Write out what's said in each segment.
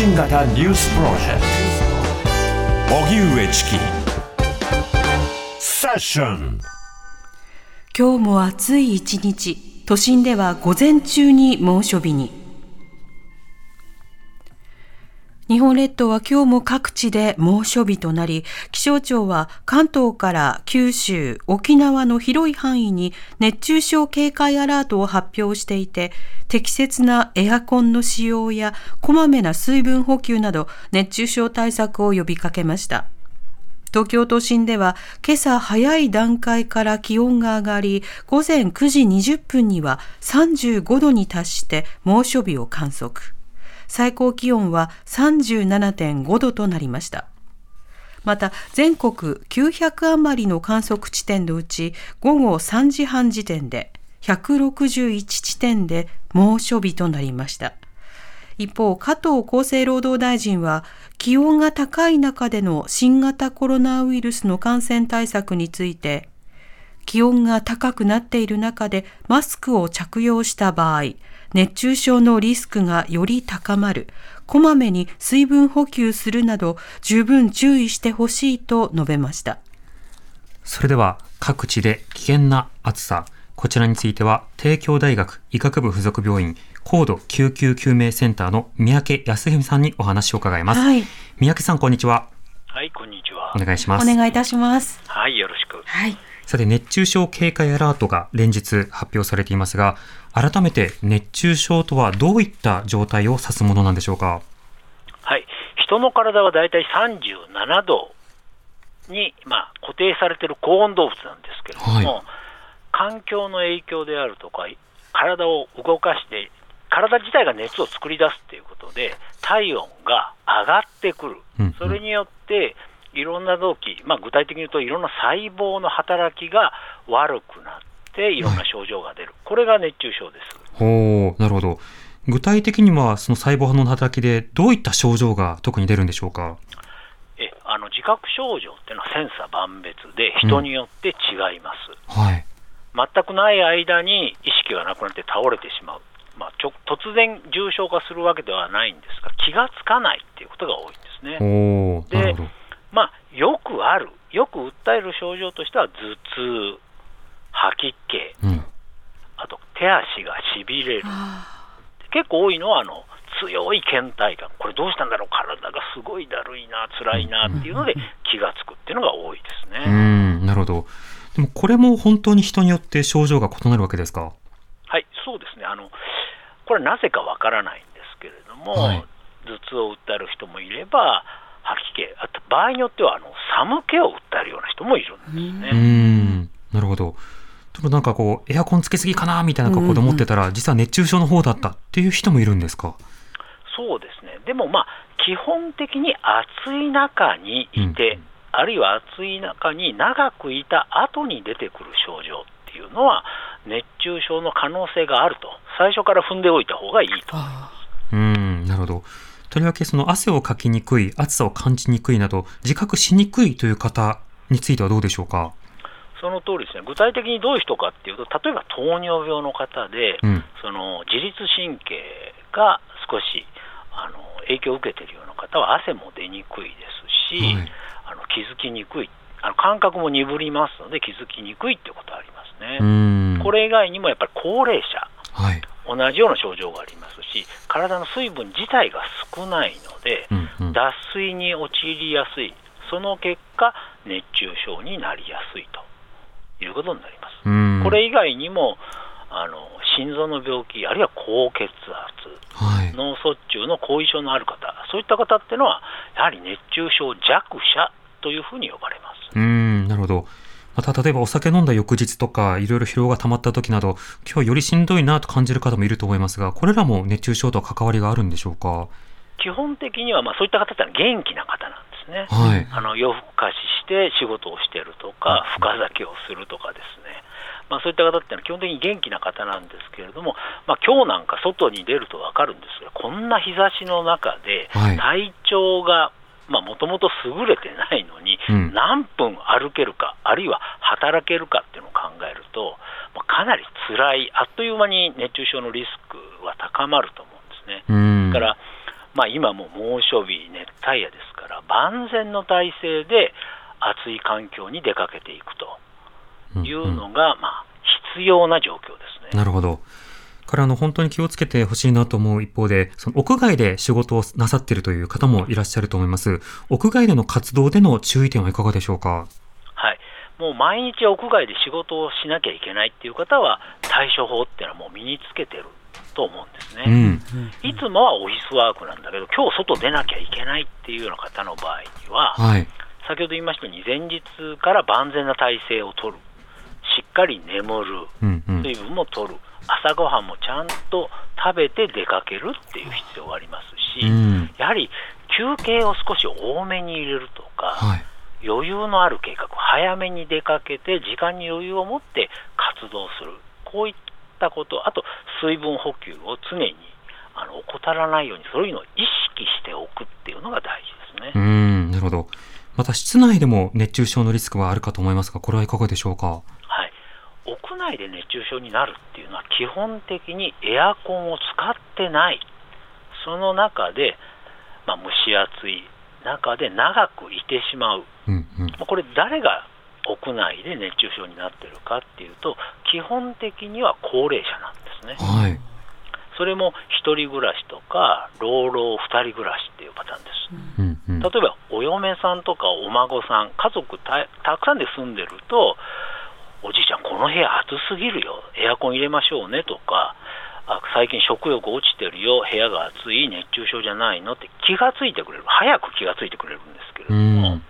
新型ニュースプロジェクト。荻上チキ。セッション。今日も暑い一日。都心では午前中に猛暑日に。日本列島は今日も各地で猛暑日となり、気象庁は関東から九州、沖縄の広い範囲に熱中症警戒アラートを発表していて、適切なエアコンの使用やこまめな水分補給など熱中症対策を呼びかけました。東京都心では今朝早い段階から気温が上がり、午前9時20分には35度に達して猛暑日を観測。最高気温は37.5度となりました。また全国900余りの観測地点のうち午後3時半時点で161地点で猛暑日となりました。一方、加藤厚生労働大臣は気温が高い中での新型コロナウイルスの感染対策について気温が高くなっている中でマスクを着用した場合、熱中症のリスクがより高まる、こまめに水分補給するなど十分注意してほしいと述べました。それでは各地で危険な暑さ、こちらについては帝京大学医学部附属病院高度救急救命センターの三宅康文さんにお話を伺います。はい、三宅さん、こんにちは。はい、こんにちは。お願いします。お願いいたします。はい、よろしく。はい。さて、熱中症警戒アラートが連日発表されていますが、改めて熱中症とはどういった状態を指すものなんでしょうか？はい、人の体はだいたい37度に、まあ、固定されている高温動物なんですけれども、はい、環境の影響であるとか、体を動かして、体自体が熱を作り出すということで、体温が上がってくる、それによっていろんな臓器、まあ、具体的に言うといろんな細胞の働きが悪くなって、い。ろんな症状が出る、はい、これが熱中症です。ほなるほど。具体的にはその細胞の働きでどういった症状が特に出るんでしょうか？えあの自覚症状っていうのは千差万別で人によって違います、うん、はい、全くない間に意識がなくなって倒れてしまう、まあ、ちょ突然重症化するわけではないんですが気がつかないっていうことが多いんですね。おでまあ、よくある、よく訴える症状としては頭痛、吐き気、うん、あと手足がしびれる、結構多いのはあの強い倦怠感、これどうしたんだろう、体がすごいだるいな、辛いなっていうので気がつくっていうのが多いですね。うんなるほど。でもこれも本当に人によって症状が異なるわけですか？はいそうですね。あの、これ、なぜかわからないんですけれども、はい、頭痛を訴える人もいれば、吐き気、あと場合によってはあの寒気を訴えるような人もいるんですね。うんなるほど。でもなんかこう、エアコンつけすぎかなみたいな格好で思ってたら、実は熱中症の方だったっていう人もいるんですか？そうですね、でもまあ、基本的に暑い中にいて、うん、あるいは暑い中に長くいた後に出てくる症状っていうのは、熱中症の可能性があると、最初から踏んでおいた方がいいと。うんなるほどとりわけその汗をかきにくい、暑さを感じにくいなど、自覚しにくいという方についてはどうでしょうか？その通りですね、具体的にどういう人かっていうと、例えば糖尿病の方で、うん、その自律神経が少しあの影響を受けているような方は、汗も出にくいですし、はい、あの気づきにくい、あの感覚も鈍りますので、気づきにくいっていうことはありますね。これ以外にもやっぱり高齢者、はい、同じような症状がありますし、体の水分自体が少ないので、うんうん、脱水に陥りやすい、その結果、熱中症になりやすいということになります。これ以外にもあの心臓の病気、あるいは高血圧、はい、脳卒中の後遺症のある方、そういった方っていうのは、やはり熱中症弱者というふうに呼ばれます。うんなるほどまた例えばお酒飲んだ翌日とか、いろいろ疲労が溜まった時など、今日よりしんどいなと感じる方もいると思いますが、これらも熱中症と関わりがあるんでしょうか？基本的にはまあそういった方って元気な方なんですね、はい、あの夜更かしして仕事をしているとか、深酒をするとかですね、まあ、そういった方っていうのは基本的に元気な方なんですけれども、まあ今日なんか外に出ると分かるんですが、こんな日差しの中で、体調がもともと優れてないのに、何分歩けるか、あるいは働けるかっていうのを考えると、まあ、かなり辛い、あっという間に熱中症のリスクは高まると思うんですね。だからまあ、今も猛暑日、熱帯夜ですから、万全の体制で暑い環境に出かけていくというのが、まあ、必要な状況ですね。なるほど。からあの本当に気をつけてほしいなと思う一方で、その屋外で仕事をなさっているという方もいらっしゃると思います。屋外での活動での注意点はいかがでしょうか？はい。もう毎日屋外で仕事をしなきゃいけないっていう方は、対処法っていうのはもう身につけてると思うんですね、うん、いつもはオフィスワークなんだけど、今日外出なきゃいけないっていうような方の場合には、はい、先ほど言いましたように、前日から万全な体制を取る、しっかり眠る、水分も取る、朝ごはんもちゃんと食べて出かけるっていう必要がありますし、うん、やはり休憩を少し多めに入れるとか、はい、余裕のある計画、早めに出かけて、時間に余裕を持って活動する、こういったこと、あと水分補給を常にあの怠らないように、そういうのを意識しておくっていうのが大事ですね。うんなるほどまた室内でも熱中症のリスクはあるかと思いますが、これはいかがでしょうか？屋内で熱中症になるっていうのは、基本的にエアコンを使ってない、その中で、まあ、蒸し暑い中で長くいてしまう、うんうん、これ、誰が屋内で熱中症になってるかっていうと、基本的には高齢者なんですね。はい、それも1人暮らしとか、老老2人暮らしっていうパターンです。うんうん、例えば、お嫁さんとかお孫さん、家族たくさんで住んでると、おじいちゃん、この部屋暑すぎるよ、エアコン入れましょうねとか、あ最近食欲落ちてるよ、部屋が暑い、熱中症じゃないのって。気がついてくれる、早く気がついてくれるんですけれども、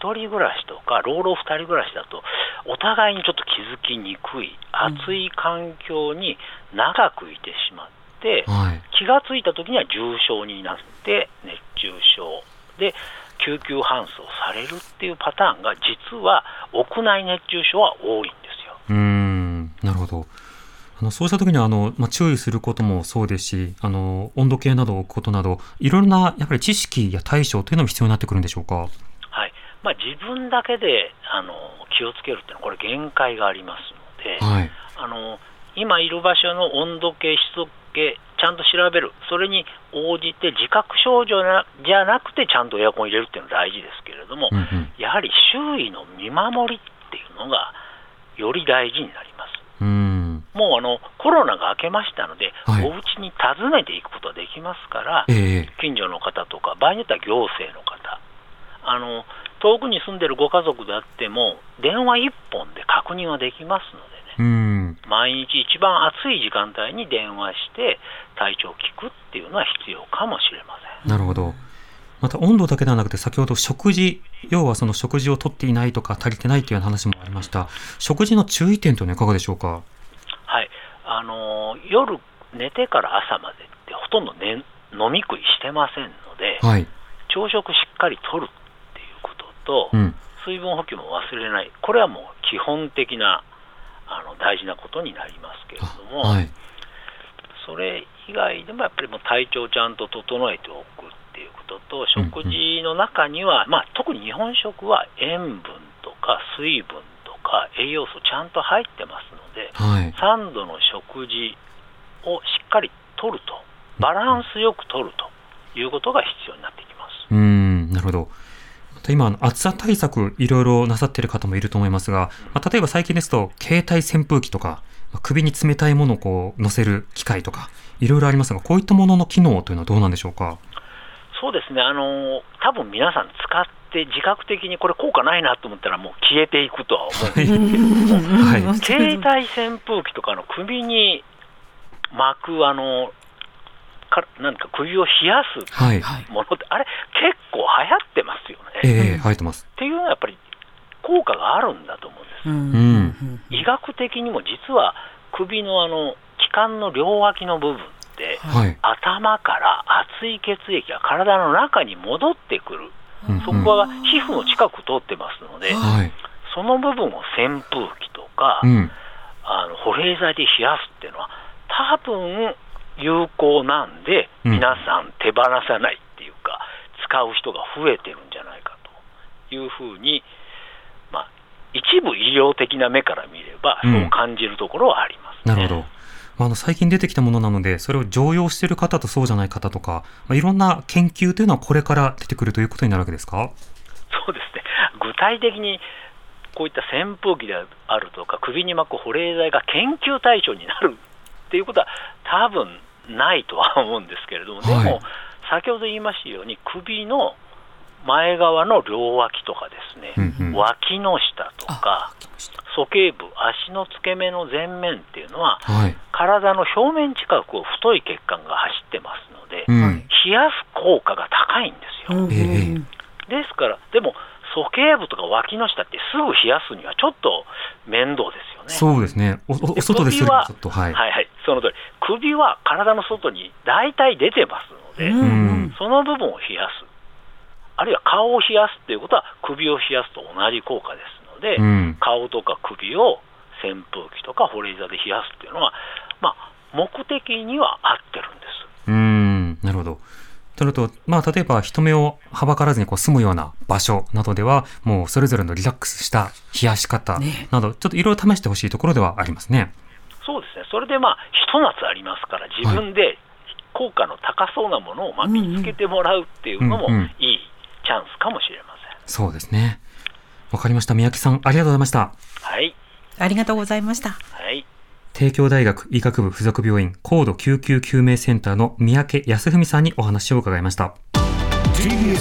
1人暮らしとか、老老2人暮らしだと、お互いにちょっと気づきにくい、暑い環境に長くいてしまって、気がついた時には重症になって、熱中症。で、救急搬送されるっていうパターンが、実は屋内熱中症は多いんですよ。うんなるほど。あのそうした時にはあの、まあ、注意することもそうですし、あの温度計などを置くことなど、いろいろなやっぱり知識や対処というのも必要になってくるんでしょうか？はい。まあ、自分だけであの気をつけるっていうのは、これ、限界がありますので、はい、あの今いる場所の温度計、湿度計、ちゃんと調べる、それに応じて自覚症状じゃなくて、ちゃんとエアコン入れるっていうのは大事ですけれども、うんうん、やはり周囲の見守りっていうのが、より大事になります。うん。もうあのコロナが明けましたので、はい、お家に訪ねていくことができますから、えー、近所の方とか、場合によっては行政の方、あの遠くに住んでるご家族であっても、電話1本で確認はできますのでね、毎日一番暑い時間帯に電話して、体調を聞くっていうのは必要かもしれません。なるほどまた温度だけではなくて、先ほど食事、要はその食事をとっていないとか足りてないという話もありました。食事の注意点というのはいかがでしょうか？はい、あの夜寝てから朝までってほとんど、ね、飲み食いしてませんので、はい、朝食しっかりとるっていうことと、うん、水分補給も忘れない、これはもう基本的なあの大事なことになりますけれども、はい、それ以外でもやっぱりもう体調をちゃんと整えておくっていうことと、食事の中には、まあ、特に日本食は塩分とか水分とか栄養素ちゃんと入ってますので、はい、3度の食事をしっかりとると、バランスよくとるということが必要になってきます。うんなるほど今、暑さ対策、いろいろなさっている方もいると思いますが、まあ、例えば最近ですと、携帯扇風機とか、まあ、首に冷たいものをこう乗せる機械とか、いろいろありますが、こういったものの機能というのはどうなんでしょうか？そうですね、あの多分皆さん使って自覚的にこれ効果ないなと思ったらもう消えていくとは思うんですけどはい、携帯扇風機とかの首に巻くあのかなんか首を冷やすものって、はい、あれ結構流行ってますよね。えー、流行ってます。っていうのはやっぱり効果があるんだと思うんです。うん、医学的にも実は首のあの気管の両脇の部分、はい、頭から熱い血液が体の中に戻ってくる、うんうん、そこは皮膚の近く通ってますので、はい、その部分を扇風機とか、うん、あの保冷剤で冷やすっていうのは、多分有効なんで、皆さん手放さないっていうか、使う人が増えてるんじゃないかというふうに、まあ、一部医療的な目から見れば、そう感じるところはあります、ね、なるほどまあ、あの最近出てきたものなので、それを常用している方とそうじゃない方とか、まあ、いろんな研究というのはこれから出てくるということになるわけですか？そうですね、具体的にこういった扇風機であるとか、首に巻く保冷剤が研究対象になるっていうことは、多分ないとは思うんですけれども、でも、はい、先ほど言いましたように、首の前側の両脇とかですね、うんうん、脇の下とか、鼠径部、足の付け根の前面っていうのは、はい、体の表面近くを太い血管が走ってますので、うん、冷やす効果が高いんですよ。ですから、でも、鼠径部とか脇の下ってすぐ冷やすにはちょっと面倒ですよね。そうですね。おお外でするは、はい、はいはいその通り。首は体の外に大体出てますので、うん、その部分を冷やす。あるいは顔を冷やすっていうことは首を冷やすと同じ効果ですので、うん、顔とか首を扇風機とか保冷剤で冷やすっていうのは、まあ、目的には合ってるんです。うんなるほど。となると、まあ、例えば人目をはばからずにこう住むような場所などでは、もうそれぞれのリラックスした冷やし方など、ちょっといろいろ試してほしいところではありますね。そうですね。それでまあ、ひと夏ありますから、自分で効果の高そうなものをまあ見つけてもらうっていうのもいいチャンスかもしれません。そうですね。わかりました。三宅さん、ありがとうございました。はい。ありがとうございました。はい。帝京大学医学部附属病院高度救急救命センターの三宅康文さんにお話を伺いました。TBS